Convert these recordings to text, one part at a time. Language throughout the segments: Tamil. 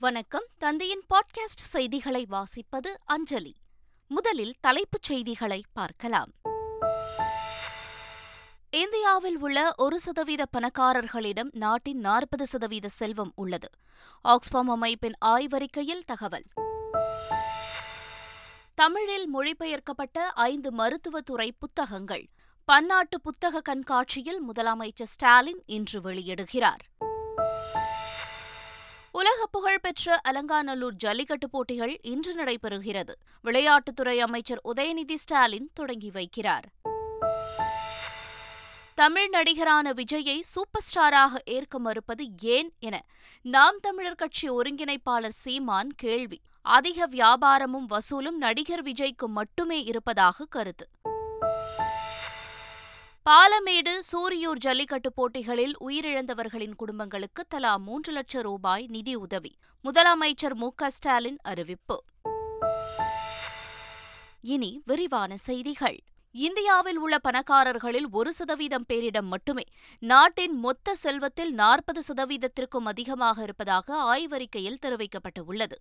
வணக்கம். தந்தையின் பாட்காஸ்ட் செய்திகளை வாசிப்பது அஞ்சலி. முதலில் தலைப்புச் செய்திகளை பார்க்கலாம். இந்தியாவில் உள்ள ஒரு சதவீத பணக்காரர்களிடம் நாட்டின் நாற்பது சதவீத செல்வம் உள்ளது. ஆக்ஸ்பாம் அமைப்பின் ஆய்வறிக்கையில் தகவல். தமிழில் மொழிபெயர்க்கப்பட்ட ஐந்து மருத்துவத்துறை புத்தகங்கள் பன்னாட்டு புத்தக கண்காட்சியில் முதலமைச்சர் ஸ்டாலின் இன்று வெளியிடுகிறார். உலக புகழ்பெற்ற அலங்காநல்லூர் ஜல்லிக்கட்டு போட்டிகள் இன்று நடைபெறுகிறது. விளையாட்டுத்துறை அமைச்சர் உதயநிதி ஸ்டாலின் தொடங்கி வைக்கிறார். தமிழ் நடிகரான விஜயை சூப்பர் ஸ்டாராக ஏற்க மறுப்பது ஏன் என நாம் தமிழர் கட்சி ஒருங்கிணைப்பாளர் சீமான் கேள்வி. அதிக வியாபாரமும் வசூலும் நடிகர் விஜய்க்கு மட்டுமே இருப்பதாக கருத்து. பாலமேடு சூரியூர் ஜல்லிக்கட்டு போட்டிகளில் உயிரிழந்தவர்களின் குடும்பங்களுக்கு தலா மூன்று லட்சம் ரூபாய் நிதி உதவி. முதலமைச்சர் மு ஸ்டாலின் அறிவிப்பு. இனி விரிவான செய்திகள். இந்தியாவில் உள்ள பணக்காரர்களில் ஒரு சதவீதம் பேரிடம் மட்டுமே. நாட்டின் மொத்த செல்வத்தில் நாற்பது சதவீதத்திற்கும் அதிகமாக இருப்பதாக ஆய்வறிக்கையில் தெரிவிக்கப்பட்டுள்ளது.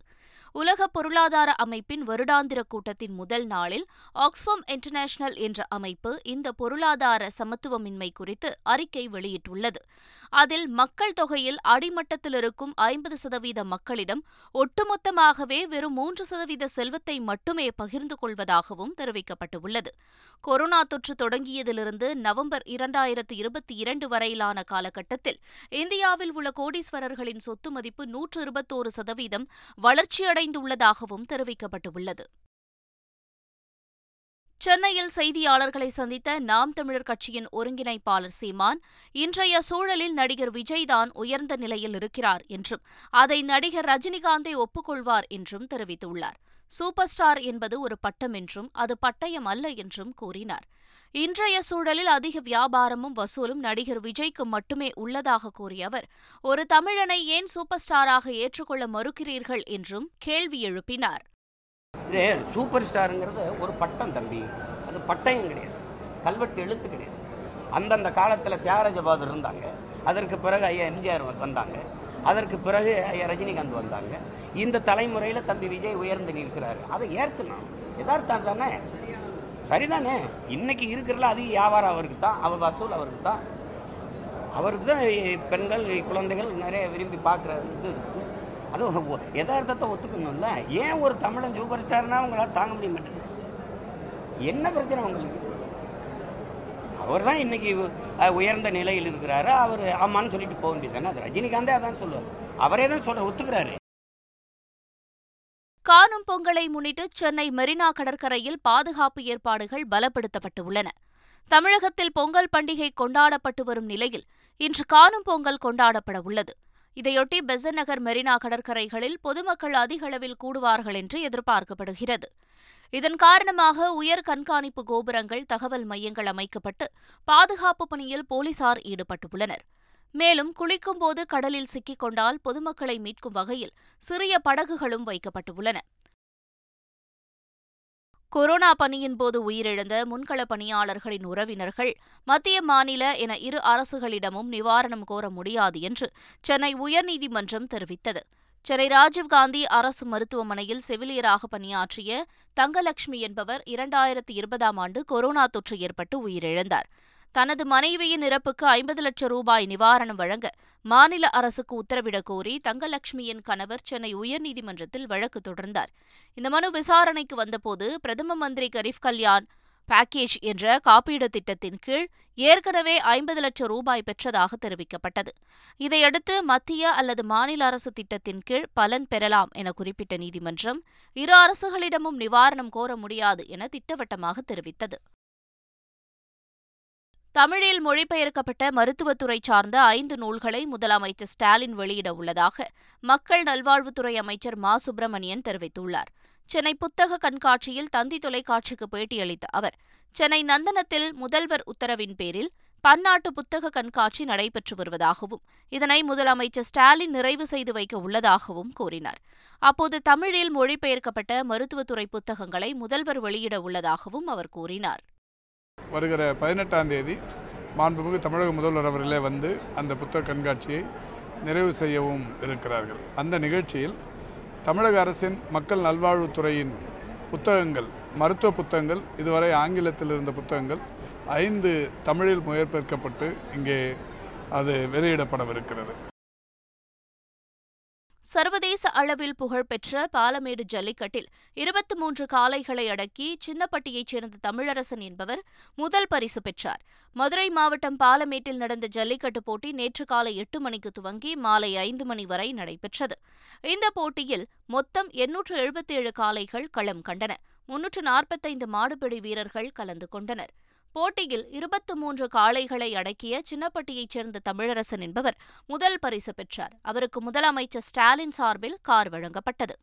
உலக பொருளாதார அமைப்பின் வருடாந்திர கூட்டத்தின் முதல் நாளில் ஆக்ஸ்ஃபம் இன்டர்நேஷனல் என்ற அமைப்பு இந்த பொருளாதார சமத்துவமின்மை குறித்து அறிக்கை வெளியிட்டுள்ளது. அதில் மக்கள் தொகையில் அடிமட்டத்தில் இருக்கும் ஐம்பது சதவீத மக்களிடம் ஒட்டுமொத்தமாகவே வெறும் மூன்று சதவீத செல்வத்தை மட்டுமே பகிர்ந்து கொள்வதாகவும் தெரிவிக்கப்பட்டுள்ளது. கொரோனா தொற்று தொடங்கியதிலிருந்து நவம்பர் இரண்டாயிரத்து இருபத்தி இரண்டு வரையிலான காலகட்டத்தில் இந்தியாவில் உள்ள கோடீஸ்வரர்களின் சொத்து மதிப்பு நூற்று இருபத்தோரு சதவீதம் வளர்ச்சியடைந்துள்ளதாகவும் தெரிவிக்கப்பட்டுள்ளது. சென்னையில் செய்தியாளர்களை சந்தித்த நாம் தமிழர் கட்சியின் ஒருங்கிணைப்பாளர் சீமான் இன்றைய சூழலில் நடிகர் விஜய்தான் உயர்ந்த நிலையில் இருக்கிறார் என்றும் அதை நடிகர் ரஜினிகாந்தை ஒப்புக்கொள்வார் என்றும் தெரிவித்துள்ளார். சூப்பர் ஸ்டார் என்பது ஒரு பட்டம் என்றும் அது பட்டயம் அல்ல என்றும் கூறினார். இன்றைய சூழலில் அதிக வியாபாரமும் வசூலும் நடிகர் விஜய்க்கு மட்டுமே உள்ளதாக கூறிய அவர் ஒரு தமிழனை ஏன் சூப்பர் ஸ்டாராக ஏற்றுக்கொள்ள மறுக்கிறீர்கள் என்றும் கேள்வி எழுப்பினார். இது சூப்பர் ஸ்டாருங்கிறது ஒரு பட்டம் தம்பி. அது பட்டயம் கிடையாது. கல்வெட்டு எழுத்து கிடையாது. அந்தந்த காலத்தில் தியாகராஜபாதர் இருந்தாங்க. அதற்கு பிறகு ஐயா எம்ஜிஆர் வந்தாங்க. அதற்கு பிறகு ஐயா ரஜினிகாந்த் வந்தாங்க. இந்த தலைமுறையில் தம்பி விஜய் உயர்ந்து நிற்கிறாரு. அதை ஏற்கணும். எதார்த்தம் தானே? சரிதானே? இன்னைக்கு இருக்கிறல அதிக வியாபாரம் அவருக்கு தான் அவர் வசூல் அவருக்கு தான். அவருக்கு தான் பெண்கள் குழந்தைகள் நிறைய விரும்பி பார்க்குற இது இருக்குது. அதுவும் எதார்த்தத்தை ஒத்துக்கணும்ல. ஏன் ஒரு தமிழன் சூப்பர் ஸ்டார்னா உங்களால் தாங்க முடிய மாட்டேங்குது? என்ன பிரச்சனை உங்களுக்கு? அவர் தான் இன்னைக்கு உயர்ந்த நிலையில் இருக்கிறாரு. அவர் ஆமான்னு சொல்லிட்டு போக வேண்டியது தானே அது ரஜினிகாந்தே அதான் சொல்லுவார். அவரே தான் சொல்ற ஒத்துக்கிறாரு. காணும் பொங்கலை முன்னிட்டு சென்னை மெரினா கடற்கரையில் பாதுகாப்பு ஏற்பாடுகள் பலப்படுத்தப்பட்டுள்ளன. தமிழகத்தில் பொங்கல் பண்டிகை கொண்டாடப்பட்டு வரும் நிலையில் இன்று காணும் பொங்கல் கொண்டாடப்பட உள்ளது. இதையொட்டி பெசன் நகர் மெரினா கடற்கரைகளில் பொதுமக்கள் அதிக அளவில் கூடுவார்கள் என்று எதிர்பார்க்கப்படுகிறது. இதன் காரணமாக உயர் கண்காணிப்பு கோபுரங்கள் தகவல் மையங்கள் அமைக்கப்பட்டு பாதுகாப்பு பணியில் போலீசார் ஈடுபட்டுள்ளனர். மேலும் குளிக்கும்போது கடலில் சிக்கிக்கொண்டால் பொதுமக்களை மீட்கும் வகையில் சிறிய படகுகளும் வைக்கப்பட்டுள்ளன. கொரோனா பணியின் போது உயிரிழந்த முன்கள பணியாளர்களின் உறவினர்கள் மத்திய மாநில என இரு அரசுகளிடமும் நிவாரணம் கோர முடியாது என்று சென்னை உயர்நீதிமன்றம் தெரிவித்தது. சென்னை ராஜீவ்காந்தி அரசு மருத்துவமனையில் செவிலியராக பணியாற்றிய தங்கலட்சுமி என்பவர் இரண்டாயிரத்தி இருபதாம் ஆண்டு கொரோனா தொற்று ஏற்பட்டு உயிரிழந்தார். தனது மனைவியின் இறப்புக்கு ஐம்பது லட்சம் ரூபாய் நிவாரணம் வழங்க மாநில அரசுக்கு உத்தரவிடக் கோரி தங்கலட்சுமியின் கணவர் சென்னை உயர்நீதிமன்றத்தில் வழக்கு தொடர்ந்தார். இந்த மனு விசாரணைக்கு வந்தபோது பிரதம மந்திரி கரீப் கல்யாண் பேக்கேஜ் என்ற காப்பீடு திட்டத்தின் கீழ் ஏற்கனவே ஐம்பது லட்சம் ரூபாய் பெற்றதாக தெரிவிக்கப்பட்டது. இதையடுத்து மத்திய அல்லது மாநில அரசு திட்டத்தின் கீழ் பலன் பெறலாம் என குறிப்பிட்ட நீதிமன்றம் இரு அரசுகளிடமும் நிவாரணம் கோர முடியாது என திட்டவட்டமாக தெரிவித்தது. தமிழில் மொழிபெயர்க்கப்பட்ட மருத்துவத்துறை சார்ந்த ஐந்து நூல்களை முதலமைச்சர் ஸ்டாலின் வெளியிட உள்ளதாக மக்கள் நல்வாழ்வுத்துறை அமைச்சர் மா. சுப்பிரமணியன் தெரிவித்துள்ளார். சென்னை புத்தக கண்காட்சியில் தந்தி தொலைக்காட்சிக்கு பேட்டியளித்த அவர் சென்னை நந்தனத்தில் முதல்வர் உத்தரவின் பேரில் பன்னாட்டு புத்தக கண்காட்சி நடைபெற்று வருவதாகவும் இதனை முதலமைச்சர் ஸ்டாலின் நிறைவு செய்து வைக்க உள்ளதாகவும் கூறினார். அப்போது தமிழில் மொழிபெயர்க்கப்பட்ட மருத்துவத்துறை புத்தகங்களை முதல்வர் வெளியிட உள்ளதாகவும் அவர் கூறினார். வருகிற பதினெட்டாம் தேதி மாண்புமிகு தமிழக முதல்வர் அவர்களே வந்து அந்த புத்தக கண்காட்சியை நிறைவு செய்யவும் இருக்கிறார்கள். அந்த நிகழ்ச்சியில் தமிழக அரசின் மக்கள் நல்வாழ்வுத்துறையின் புத்தகங்கள் மருத்துவ புத்தகங்கள் இதுவரை ஆங்கிலத்தில் இருந்த புத்தகங்கள் ஐந்து தமிழில் மொழிபெயர்க்கப்பட்டு இங்கே அது வெளியிடப்படவிருக்கிறது. சர்வதேச அளவில் புகழ்பெற்ற பாலமேடு ஜல்லிக்கட்டில் இருபத்தி மூன்று காளைகளை அடக்கி சின்னப்பட்டியைச் சேர்ந்த தமிழரசன் என்பவர் முதல் பரிசு பெற்றார். மதுரை மாவட்டம் பாலமேட்டில் நடந்த ஜல்லிக்கட்டு போட்டி நேற்று காலை எட்டு மணிக்கு துவங்கி மாலை ஐந்து மணி வரை நடைபெற்றது. இந்த போட்டியில் மொத்தம் எண்ணூற்று எழுபத்தேழு காளைகள் களம் கண்டன. முன்னூற்று நாற்பத்தைந்து மாடுபிடி வீரர்கள் கலந்து கொண்டனர். போட்டியில் இருபத்து மூன்று காளைகளை அடக்கிய சின்னப்பட்டியைச் சேர்ந்த தமிழரசன் என்பவர் முதல் பரிசு பெற்றார். அவருக்கு முதலமைச்சர் ஸ்டாலின் சார்பில் கார் வழங்கப்பட்டது.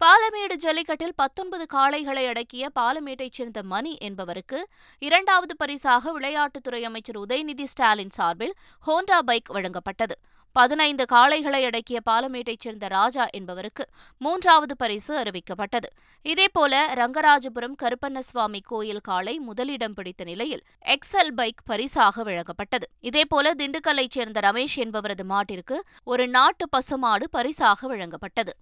பாலமேடு ஜல்லிக்கட்டில் பத்தொன்பது காளைகளை அடக்கிய பாலமேட்டைச் சேர்ந்த மணி என்பவருக்கு இரண்டாவது பரிசாக விளையாட்டுத்துறை அமைச்சர் உதயநிதி ஸ்டாலின் சார்பில் ஹோண்டா பைக் வழங்கப்பட்டது. பதினைந்து காளைகளை அடக்கிய பாலமேட்டைச் சேர்ந்த ராஜா என்பவருக்கு மூன்றாவது பரிசு அறிவிக்கப்பட்டது. இதேபோல ரங்கராஜபுரம் கருப்பண்ணசுவாமி கோயில் காளை முதலிடம் பிடித்த நிலையில் எக்ஸல் பைக் பரிசாக வழங்கப்பட்டது. இதேபோல திண்டுக்கல்லைச் சேர்ந்த ரமேஷ் என்பவரது மாட்டிற்கு ஒரு நாட்டு பசுமாடு பரிசாக வழங்கப்பட்டது.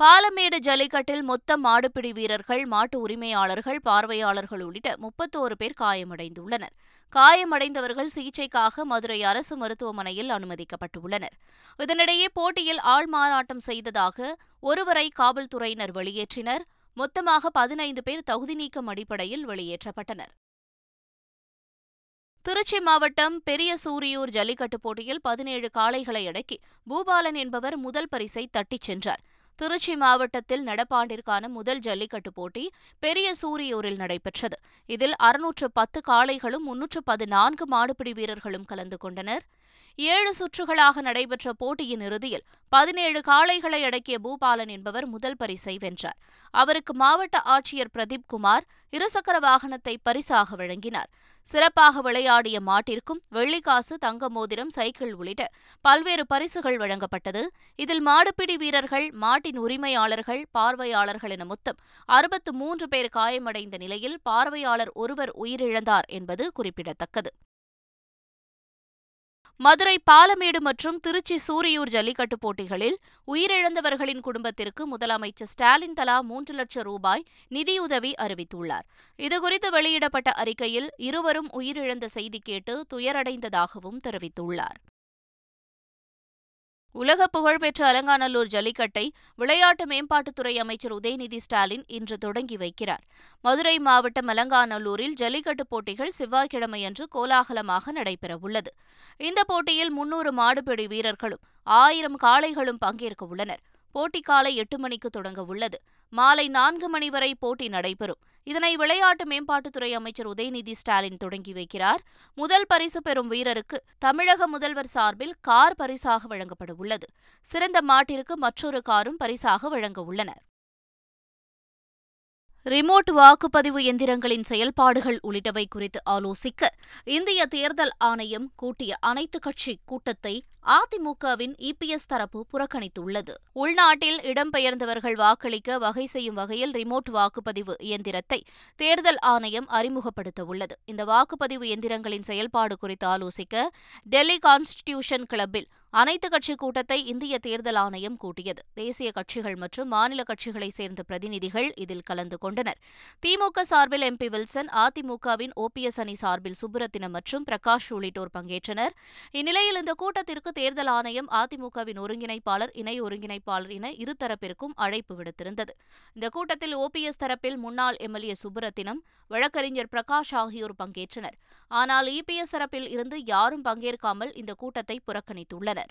பாலமேடு ஜல்லிக்கட்டில் மொத்த மாடுபிடி வீரர்கள் மாட்டு உரிமையாளர்கள் பார்வையாளர்கள் உள்ளிட்ட முப்பத்தோரு பேர் காயமடைந்துள்ளனர். காயமடைந்தவர்கள் சிகிச்சைக்காக மதுரை அரசு மருத்துவமனையில் அனுமதிக்கப்பட்டுள்ளனர். இதனிடையே போட்டியில் ஆள் மாறாட்டம் செய்ததாக ஒருவரை காவல்துறையினர் வெளியேற்றினர். மொத்தமாக பதினைந்து பேர் தகுதி நீக்கம் அடிப்படையில் வெளியேற்றப்பட்டனர். திருச்சி மாவட்டம் பெரிய சூரியூர் ஜல்லிக்கட்டு போட்டியில் பதினேழு காளைகளை அடக்கி பூபாலன் என்பவர் முதல் பரிசை தட்டிச் சென்றார். திருச்சி மாவட்டத்தில் நடப்பாண்டிற்கான முதல் ஜல்லிக்கட்டு போட்டி பெரிய சூரியூரில் நடைபெற்றது. இதில் அறுநூற்று பத்து காளைகளும் முன்னூற்று பதினான்கு மாடுபிடி வீரர்களும் கலந்து கொண்டனர். ஏழு சுற்றுகளாக நடைபெற்ற போட்டியின் இறுதியில் பதினேழு காளைகளை அடக்கிய பூபாலன் என்பவர் முதல் பரிசை வென்றார். அவருக்கு மாவட்ட ஆட்சியர் பிரதீப் குமார் இருசக்கர வாகனத்தை பரிசாக வழங்கினார். சிறப்பாக விளையாடிய மாட்டிற்கும் வெள்ளிக்காசு தங்க மோதிரம் சைக்கிள் உள்ளிட்ட பல்வேறு பரிசுகள் வழங்கப்பட்டது. இதில் மாடுபிடி வீரர்கள் மாட்டின் உரிமையாளர்கள் பார்வையாளர்கள் என மொத்தம் அறுபத்து மூன்று பேர் காயமடைந்த நிலையில் பார்வையாளர் ஒருவர் உயிரிழந்தார் என்பது குறிப்பிடத்தக்கது. மதுரை பாலமேடு மற்றும் திருச்சி சூரியூர் ஜல்லிக்கட்டு போட்டிகளில் உயிரிழந்தவர்களின் குடும்பத்திற்கு முதலமைச்சர் ஸ்டாலின் தலா மூன்று லட்சம் ரூபாய் நிதியுதவி அறிவித்துள்ளார். இதுகுறித்து வெளியிடப்பட்ட அறிக்கையில் இருவரும் உயிரிழந்த செய்தி கேட்டு துயரடைந்ததாகவும் தெரிவித்துள்ளார். உலக புகழ்பெற்ற அலங்காநல்லூர் ஜல்லிக்கட்டை விளையாட்டு மேம்பாட்டுத்துறை அமைச்சர் உதயநிதி ஸ்டாலின் இன்று தொடங்கி வைக்கிறார். மதுரை மாவட்டம் அலங்காநல்லூரில் ஜல்லிக்கட்டு போட்டிகள் செவ்வாய்க்கிழமையன்று கோலாகலமாக நடைபெறவுள்ளது. இந்த போட்டியில் முன்னூறு மாடுபிடி வீரர்களும் ஆயிரம் காளைகளும் பங்கேற்க உள்ளனர் போட்டி காலை எட்டு மணிக்கு தொடங்க உள்ளது மாலை நான்கு மணி வரை போட்டி நடைபெறும். இதனை விளையாட்டு மேம்பாட்டுத்துறை அமைச்சர் உதயநிதி ஸ்டாலின் தொடங்கி வைக்கிறார். முதல் பரிசு பெறும் வீரருக்கு தமிழக முதல்வர் சார்பில் கார் பரிசாக வழங்கப்பட உள்ளது. சிறந்த மாட்டிற்கு மற்றொரு காரும் பரிசாக வழங்க உள்ளனர். ரிமோட் வாக்குப்பதிவு எந்திரங்களின் செயல்பாடுகள் உள்ளிட்டவை குறித்து ஆலோசிக்க இந்திய தேர்தல் ஆணையம் கூட்டிய அனைத்துக் கட்சி கூட்டத்தை அதிமுகவின் இபிஎஸ் தரப்பு புறக்கணித்துள்ளது. உள்நாட்டில் இடம்பெயர்ந்தவர்கள் வாக்களிக்க வகை செய்யும் வகையில் ரிமோட் வாக்குப்பதிவு இயந்திரத்தை தேர்தல் ஆணையம் அறிமுகப்படுத்த உள்ளது இந்த வாக்குப்பதிவு எந்திரங்களின் செயல்பாடு குறித்து ஆலோசிக்க டெல்லி கான்ஸ்டிடியூஷன் கிளப்பில் அனைத்து கட்சி கூட்டத்தை இந்திய தேர்தல் ஆணையம் கூட்டியது. தேசிய கட்சிகள் மற்றும் மாநில கட்சிகளைச் சேர்ந்த பிரதிநிதிகள் இதில் கலந்து கொண்டனர். திமுக சார்பில் எம்பி வில்சன் அதிமுகவின் ஓபிஎஸ் அணி சார்பில் சுப்புரத்தினம் மற்றும் பிரகாஷ் உள்ளிட்டோர் பங்கேற்றனர். இந்நிலையில் இந்த கூட்டத்திற்கு தேர்தல் ஆணையம் அதிமுகவின் ஒருங்கிணைப்பாளர் இணை ஒருங்கிணைப்பாளர் என இருதரப்பிற்கும் அழைப்பு விடுத்திருந்தது. இந்த கூட்டத்தில் ஓபிஎஸ் தரப்பில் முன்னாள் எம்எல்ஏ சுப்புரத்தினம் வழக்கறிஞர் பிரகாஷ் ஆகியோர் பங்கேற்றனர். ஆனால் இபிஎஸ் தரப்பில் இருந்து யாரும் பங்கேற்காமல் இந்த கூட்டத்தை புறக்கணித்துள்ளனர்.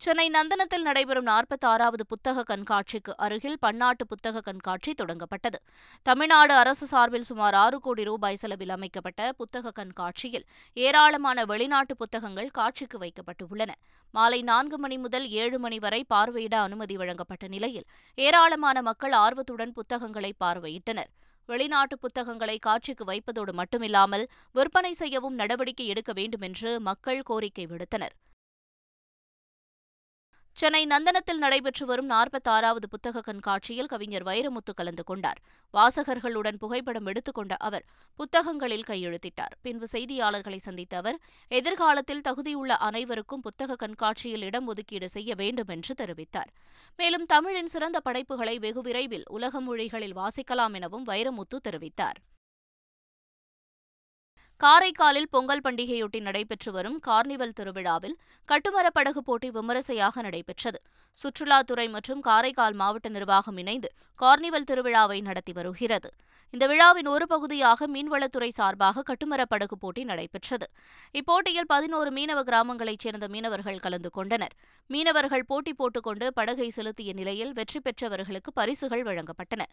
சென்னை நந்தனத்தில் நடைபெறும் நாற்பத்தி ஆறாவது புத்தக கண்காட்சிக்கு அருகில் பன்னாட்டு புத்தக கண்காட்சி தொடங்கப்பட்டது. தமிழ்நாடு அரசு சார்பில் சுமார் ஆறு கோடி ரூபாய் செலவில் அமைக்கப்பட்ட புத்தக கண்காட்சியில் ஏராளமான வெளிநாட்டு புத்தகங்கள் காட்சிக்கு வைக்கப்பட்டுள்ளன. மாலை நான்கு மணி முதல் ஏழு மணி வரை பார்வையிட அனுமதி வழங்கப்பட்ட நிலையில் ஏராளமான மக்கள் ஆர்வத்துடன் புத்தகங்களை பார்வையிட்டனர். வெளிநாட்டு புத்தகங்களை காட்சிக்கு வைப்பதோடு மட்டுமில்லாமல் விற்பனை செய்யவும் நடவடிக்கை எடுக்க வேண்டும் என்று மக்கள் கோரிக்கை விடுத்தனர். சென்னை நந்தனத்தில் நடைபெற்று வரும் நாற்பத்தாறாவது புத்தக கண்காட்சியில் கவிஞர் வைரமுத்து கலந்து கொண்டார். வாசகர்களுடன் புகைப்படம் எடுத்துக்கொண்ட அவர் புத்தகங்களில் கையெழுத்திட்டார். பின்பு செய்தியாளர்களை சந்தித்த அவர் எதிர்காலத்தில் தகுதியுள்ள அனைவருக்கும் புத்தக கண்காட்சியில் இடம் ஒதுக்கீடு செய்ய வேண்டும் என்று தெரிவித்தார். மேலும் தமிழின் சிறந்த படைப்புகளை வெகு விரைவில் உலக மொழிகளில் வாசிக்கலாம் எனவும் வைரமுத்து தெரிவித்தார். காரைக்காலில் பொங்கல் பண்டிகையொட்டி நடைபெற்று வரும் கார்னிவல் திருவிழாவில் கட்டுமரப் படகு போட்டி விமரிசையாக நடைபெற்றது. சுற்றுலாத்துறை மற்றும் காரைக்கால் மாவட்ட நிர்வாகம் இணைந்து கார்னிவல் திருவிழாவை நடத்தி வருகிறது. இந்த விழாவின் ஒரு பகுதியாக மீன்வளத்துறை சார்பாக கட்டுமரப் படகு போட்டி நடைபெற்றது. இப்போட்டியில் பதினோரு மீனவ கிராமங்களைச் சேர்ந்த மீனவர்கள் கலந்து கொண்டனர். மீனவர்கள் போட்டி போட்டுக்கொண்டு படகை செலுத்திய நிலையில் வெற்றி பெற்றவர்களுக்கு பரிசுகள் வழங்கப்பட்டன.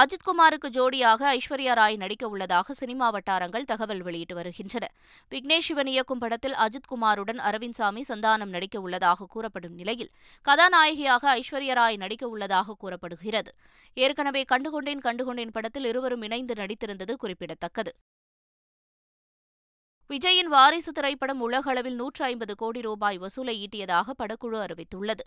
அஜித்குமாருக்கு ஜோடியாக ஐஸ்வர்யா ராய் நடிக்க உள்ளதாக சினிமா வட்டாரங்கள் தகவல் வெளியிட்டு வருகின்றன. விக்னேஷ் சிவன் இயக்கும் படத்தில் அஜித்குமாருடன் அரவிந்த் சாமி சந்தானம் நடிக்க உள்ளதாக கூறப்படும் நிலையில் கதாநாயகியாக ஐஸ்வர்யா ராய் நடிக்க உள்ளதாக கூறப்படுகிறது. ஏற்கனவே கண்டுகொண்டேன் கண்டுகொண்டேன் படத்தில் இருவரும் இணைந்து நடித்திருந்தது குறிப்பிடத்தக்கது. விஜயின் வாரிசு திரைப்படம் உலக அளவில் நூற்று ஐம்பது கோடி ரூபாய் வசூலை ஈட்டியதாக படக்குழு அறிவித்துள்ளது.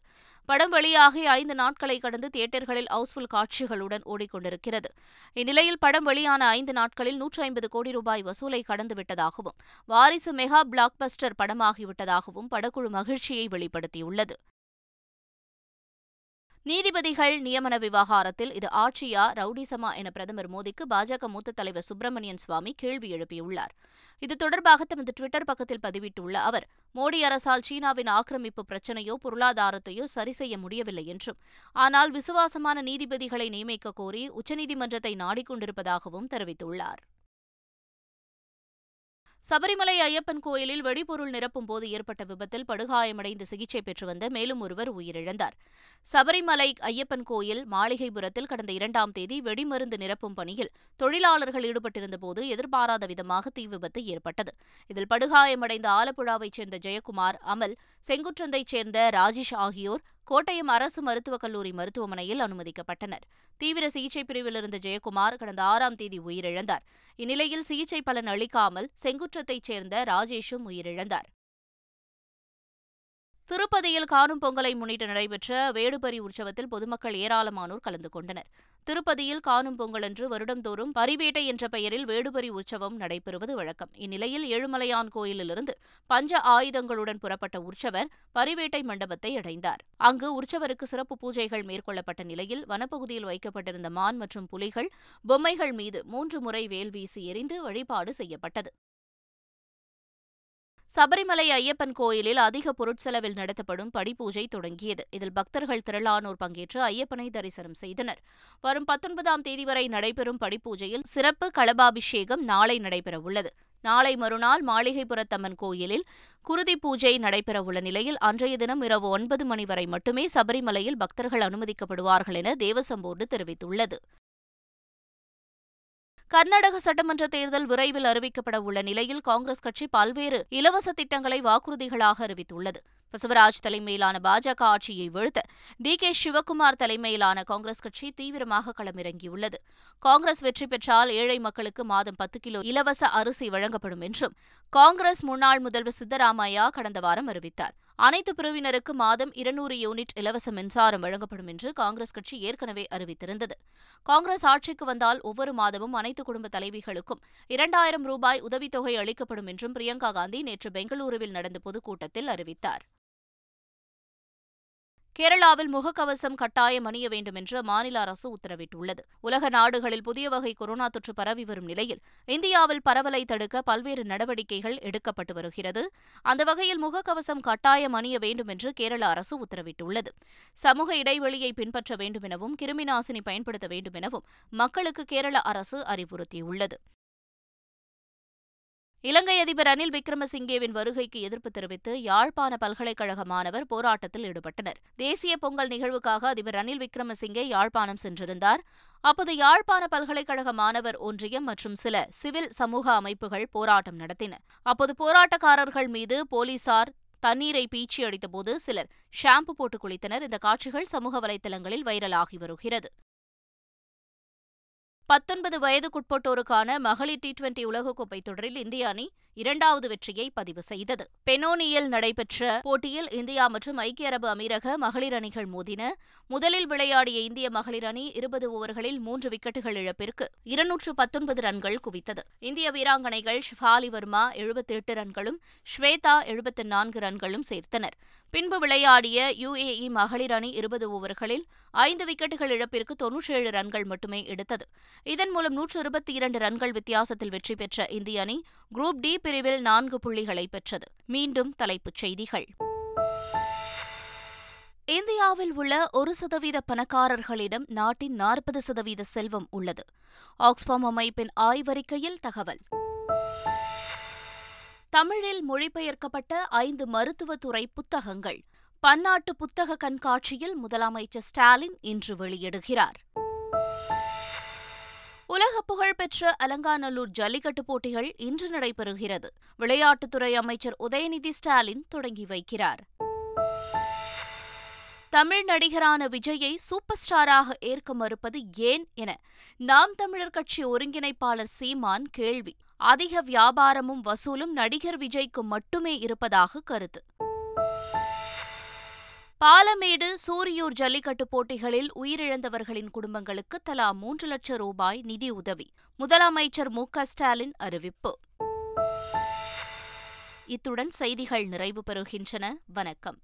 படம் வெளியாகி ஐந்து நாட்களை கடந்து தியேட்டர்களில் ஹவுஸ்ஃபுல் காட்சிகளுடன் ஓடிக்கொண்டிருக்கிறது. இந்நிலையில் படம் வெளியான ஐந்து நாட்களில் நூற்று ஐம்பது கோடி ரூபாய் வசூலை கடந்துவிட்டதாகவும் வாரிசு மெகா பிளாக்பஸ்டர் படமாகிவிட்டதாகவும் படக்குழு மகிழ்ச்சியை வெளிப்படுத்தியுள்ளது. நீதிபதிகள் நியமன விவகாரத்தில் இது ஆட்சியா ரவுடிசமா என பிரதமர் மோடிக்கு பாஜக மூத்த தலைவர் சுப்பிரமணியன் சுவாமி கேள்வி எழுப்பியுள்ளார். இது தொடர்பாக தமது டுவிட்டர் பக்கத்தில் பதிவிட்டுள்ள அவர் மோடி அரசால் சீனாவின் ஆக்கிரமிப்பு பிரச்சனையோ பொருளாதாரத்தையோ சரி செய்ய முடியவில்லை என்றும் ஆனால் விசுவாசமான நீதிபதிகளை நியமிக்க கோரி உச்சநீதிமன்றத்தை நாடிக்கொண்டிருப்பதாகவும் தெரிவித்துள்ளார். சபரிமலை ஐயப்பன் கோயிலில் வெடிபொருள் நிரப்பும் போது ஏற்பட்ட விபத்தில் படுகாயமடைந்து சிகிச்சை பெற்று வந்த மேலும் ஒருவர் உயிரிழந்தார். சபரிமலை ஐயப்பன் கோயில் மாளிகைபுரத்தில் கடந்த இரண்டாம் தேதி வெடிமருந்து நிரப்பும் பணியில் தொழிலாளர்கள் ஈடுபட்டிருந்தபோது எதிர்பாராத விதமாக தீ விபத்து ஏற்பட்டது. இதில் படுகாயமடைந்த ஆலப்புழாவைச் சேர்ந்த ஜெயக்குமார் அமல் செங்குற்றந்தைச் சேர்ந்த ராஜேஷ் ஆகியோர் கோட்டயம் அரசு மருத்துவக் கல்லூரி மருத்துவமனையில் அனுமதிக்கப்பட்டனர். தீவிர சிகிச்சை பிரிவில் இருந்த ஜெயக்குமார் கடந்த ஆறாம் தேதி உயிரிழந்தார். இந்நிலையில் சிகிச்சை பலன் அளிக்காமல் செங்குற்றத்தைச் சேர்ந்த ராஜேஷும் உயிரிழந்தார். திருப்பதியில் காணும் பொங்கலை முன்னிட்டு நடைபெற்ற வேடுபரி உற்சவத்தில் பொதுமக்கள் ஏராளமானோர் கலந்து கொண்டனர். திருப்பதியில் காணும் பொங்கலன்று வருடந்தோறும் பரிவேட்டை என்ற பெயரில் வேடுபரி உற்சவம் நடைபெறுவது வழக்கம். இந்நிலையில் ஏழுமலையான் கோயிலிலிருந்து பஞ்ச ஆயுதங்களுடன் புறப்பட்ட உற்சவர் பரிவேட்டை மண்டபத்தை அடைந்தார். அங்கு உற்சவருக்கு சிறப்பு பூஜைகள் மேற்கொள்ளப்பட்ட நிலையில் வனப்பகுதியில் வைக்கப்பட்டிருந்த மான் மற்றும் புலிகள் பொம்மைகள் மீது மூன்று முறை வேல் வீசி எறிந்து வழிபாடு செய்யப்பட்டது. சபரிமலை ஐயப்பன் கோயிலில் அதிக பொருட்செலவில் நடத்தப்படும் படிப்பூஜை தொடங்கியது. இதில் பக்தர்கள் திரளானோர் பங்கேற்று ஐயப்பனை தரிசனம் செய்தனர். வரும் பத்தொன்பதாம் தேதி வரை நடைபெறும் படிப்பூஜையில் சிறப்பு களபாபிஷேகம் நாளை நடைபெறவுள்ளது. நாளை மறுநாள் மாளிகைபுரத்தம்மன் கோயிலில் குருதி பூஜை நடைபெறவுள்ள நிலையில் அன்றைய தினம் இரவு ஒன்பது மணி வரை மட்டுமே சபரிமலையில் பக்தர்கள் அனுமதிக்கப்படுவார்கள் என தேவசம் போர்டு தெரிவித்துள்ளது. கர்நாடக சட்டமன்ற தேர்தல் விரைவில் அறிவிக்கப்பட உள்ள நிலையில் காங்கிரஸ் கட்சி பல்வேறு இலவச திட்டங்களை வாக்குறுதிகளாக அறிவித்துள்ளது. பசவராஜ் தலைமையிலான பாஜக ஆட்சியை வீழ்த்த டி கே சிவக்குமார் தலைமையிலான காங்கிரஸ் கட்சி தீவிரமாக களமிறங்கியுள்ளது. காங்கிரஸ் வெற்றி பெற்றால் ஏழை மக்களுக்கு மாதம் பத்து கிலோ இலவச அரிசி வழங்கப்படும் என்றும் காங்கிரஸ் முன்னாள் முதல்வர் சித்தராமையா கடந்த வாரம் அறிவித்தார். அனைத்து பிரிவினருக்கு மாதம் இருநூறு யூனிட் இலவச மின்சாரம் வழங்கப்படும் என்று காங்கிரஸ் கட்சி ஏற்கனவே அறிவித்திருந்தது. காங்கிரஸ் ஆட்சிக்கு வந்தால் ஒவ்வொரு மாதமும் அனைத்து குடும்ப தலைவிகளுக்கும் இரண்டாயிரம் ரூபாய் உதவித்தொகை அளிக்கப்படும் என்றும் பிரியங்கா காந்தி நேற்று பெங்களூருவில் நடந்த பொதுக்கூட்டத்தில் அறிவித்தார். கேரளாவில் முகக்கவசம் கட்டாயம் அணிய வேண்டும் என்று மாநில அரசு உத்தரவிட்டுள்ளது. உலக நாடுகளில் புதிய வகை கொரோனா தொற்று பரவி வரும் நிலையில் இந்தியாவில் பரவலை தடுக்க பல்வேறு நடவடிக்கைகள் எடுக்கப்பட்டு வருகிறது. அந்த வகையில் முகக்கவசம் கட்டாயம் அணிய வேண்டும் என்று கேரள அரசு உத்தரவிட்டுள்ளது. சமூக இடைவெளியை பின்பற்ற வேண்டும் எனவும் கிருமிநாசினி பயன்படுத்த வேண்டும் எனவும் மக்களுக்கு கேரள அரசு அறிவுறுத்தியுள்ளது. இலங்கை அதிபர் ரணில் விக்ரமசிங்கேவின் வருகைக்கு எதிர்ப்பு தெரிவித்து யாழ்ப்பாண பல்கலைக்கழக மாணவர் போராட்டத்தில் ஈடுபட்டனர். தேசிய பொங்கல் நிகழ்வுக்காக அதிபர் ரணில் விக்ரமசிங்கே யாழ்ப்பாணம் சென்றிருந்தார். அப்போது யாழ்ப்பாண பல்கலைக்கழக மாணவர் ஒன்றியம் மற்றும் சில சிவில் சமூக அமைப்புகள் போராட்டம் நடத்தின. அப்போது போராட்டக்காரர்கள் மீது போலீசார் தண்ணீரை பீச்சி அடித்தபோது சிலர் ஷாம்பு போட்டு குளித்தனர். இந்த காட்சிகள் சமூக வலைதளங்களில் வைரலாகி வருகிறது. பத்தொன்பது வயதுக்குட்பட்டோருக்கான மகளிர் டி டுவெண்டி உலகக்கோப்பை தொடரில் இந்திய அணி இரண்டாவது வெற்றியை பதிவு செய்தது. பெனோனியில் நடைபெற்ற போட்டியில் இந்தியா மற்றும் ஐக்கிய அரபு அமீரக மகளிர் அணிகள் மோதின. முதலில் விளையாடிய இந்திய மகளிர் அணி இருபது ஓவர்களில் மூன்று விக்கெட்டுகள் இழப்பிற்கு இருநூற்று பத்தொன்பது ரன்கள் குவித்தது. இந்திய வீராங்கனைகள் ஷிஃபாலி வர்மா எழுபத்தி எட்டு ரன்களும் ஸ்வேதா எழுபத்தி நான்கு ரன்களும் சேர்த்தனர். பின்பு விளையாடிய யுஏஇ மகளிர் அணி இருபது ஓவர்களில் ஐந்து விக்கெட்டுகள் இழப்பிற்கு தொன்னூற்றேழு ரன்கள் மட்டுமே எடுத்தது. இதன் மூலம் நூற்று இருபத்தி இரண்டு ரன்கள் வித்தியாசத்தில் வெற்றி பெற்ற இந்திய அணி குரூப் டி பிரிவில் நான்கு புள்ளிகளை பெற்றது. மீண்டும் தலைப்புச் செய்திகள். இந்தியாவில் உள்ள ஒரு சதவீத பணக்காரர்களிடம் நாட்டின் நாற்பது சதவீத செல்வம் உள்ளது. ஆக்ஸ்பாம் அமைப்பின் ஆய்வறிக்கையில் தகவல். தமிழில் மொழிபெயர்க்கப்பட்ட ஐந்து மருத்துவத்துறை புத்தகங்கள். பன்னாட்டு புத்தக கண்காட்சியில் முதலமைச்சர் ஸ்டாலின் இன்று வெளியிடுகிறார். உலக புகழ்பெற்ற அலங்காநல்லூர் ஜல்லிக்கட்டு போட்டிகள் இன்று நடைபெறுகிறது. விளையாட்டுத்துறை அமைச்சர் உதயநிதி ஸ்டாலின் தொடங்கி வைக்கிறார். தமிழ் நடிகரான விஜயை சூப்பர் ஸ்டாராக ஏற்க மறுப்பது ஏன் என நாம் தமிழர் கட்சி ஒருங்கிணைப்பாளர் சீமான் கேள்வி. அதிக வியாபாரமும் வசூலும் நடிகர் விஜய்க்கு மட்டுமே இருப்பதாக கருத்து. பாலமேடு சூரியூர் ஜல்லிக்கட்டு போட்டிகளில் உயிரிழந்தவர்களின் குடும்பங்களுக்கு தலா மூன்று லட்சம் ரூபாய் நிதி உதவி. முதலமைச்சர் மு. ஸ்டாலின் அறிவிப்பு. இத்துடன் செய்திகள் நிறைவு பெறுகின்றன. வணக்கம்.